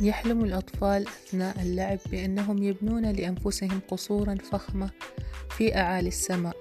يحلم الأطفال أثناء اللعب بأنهم يبنون لأنفسهم قصورا فخمة في أعالي السماء.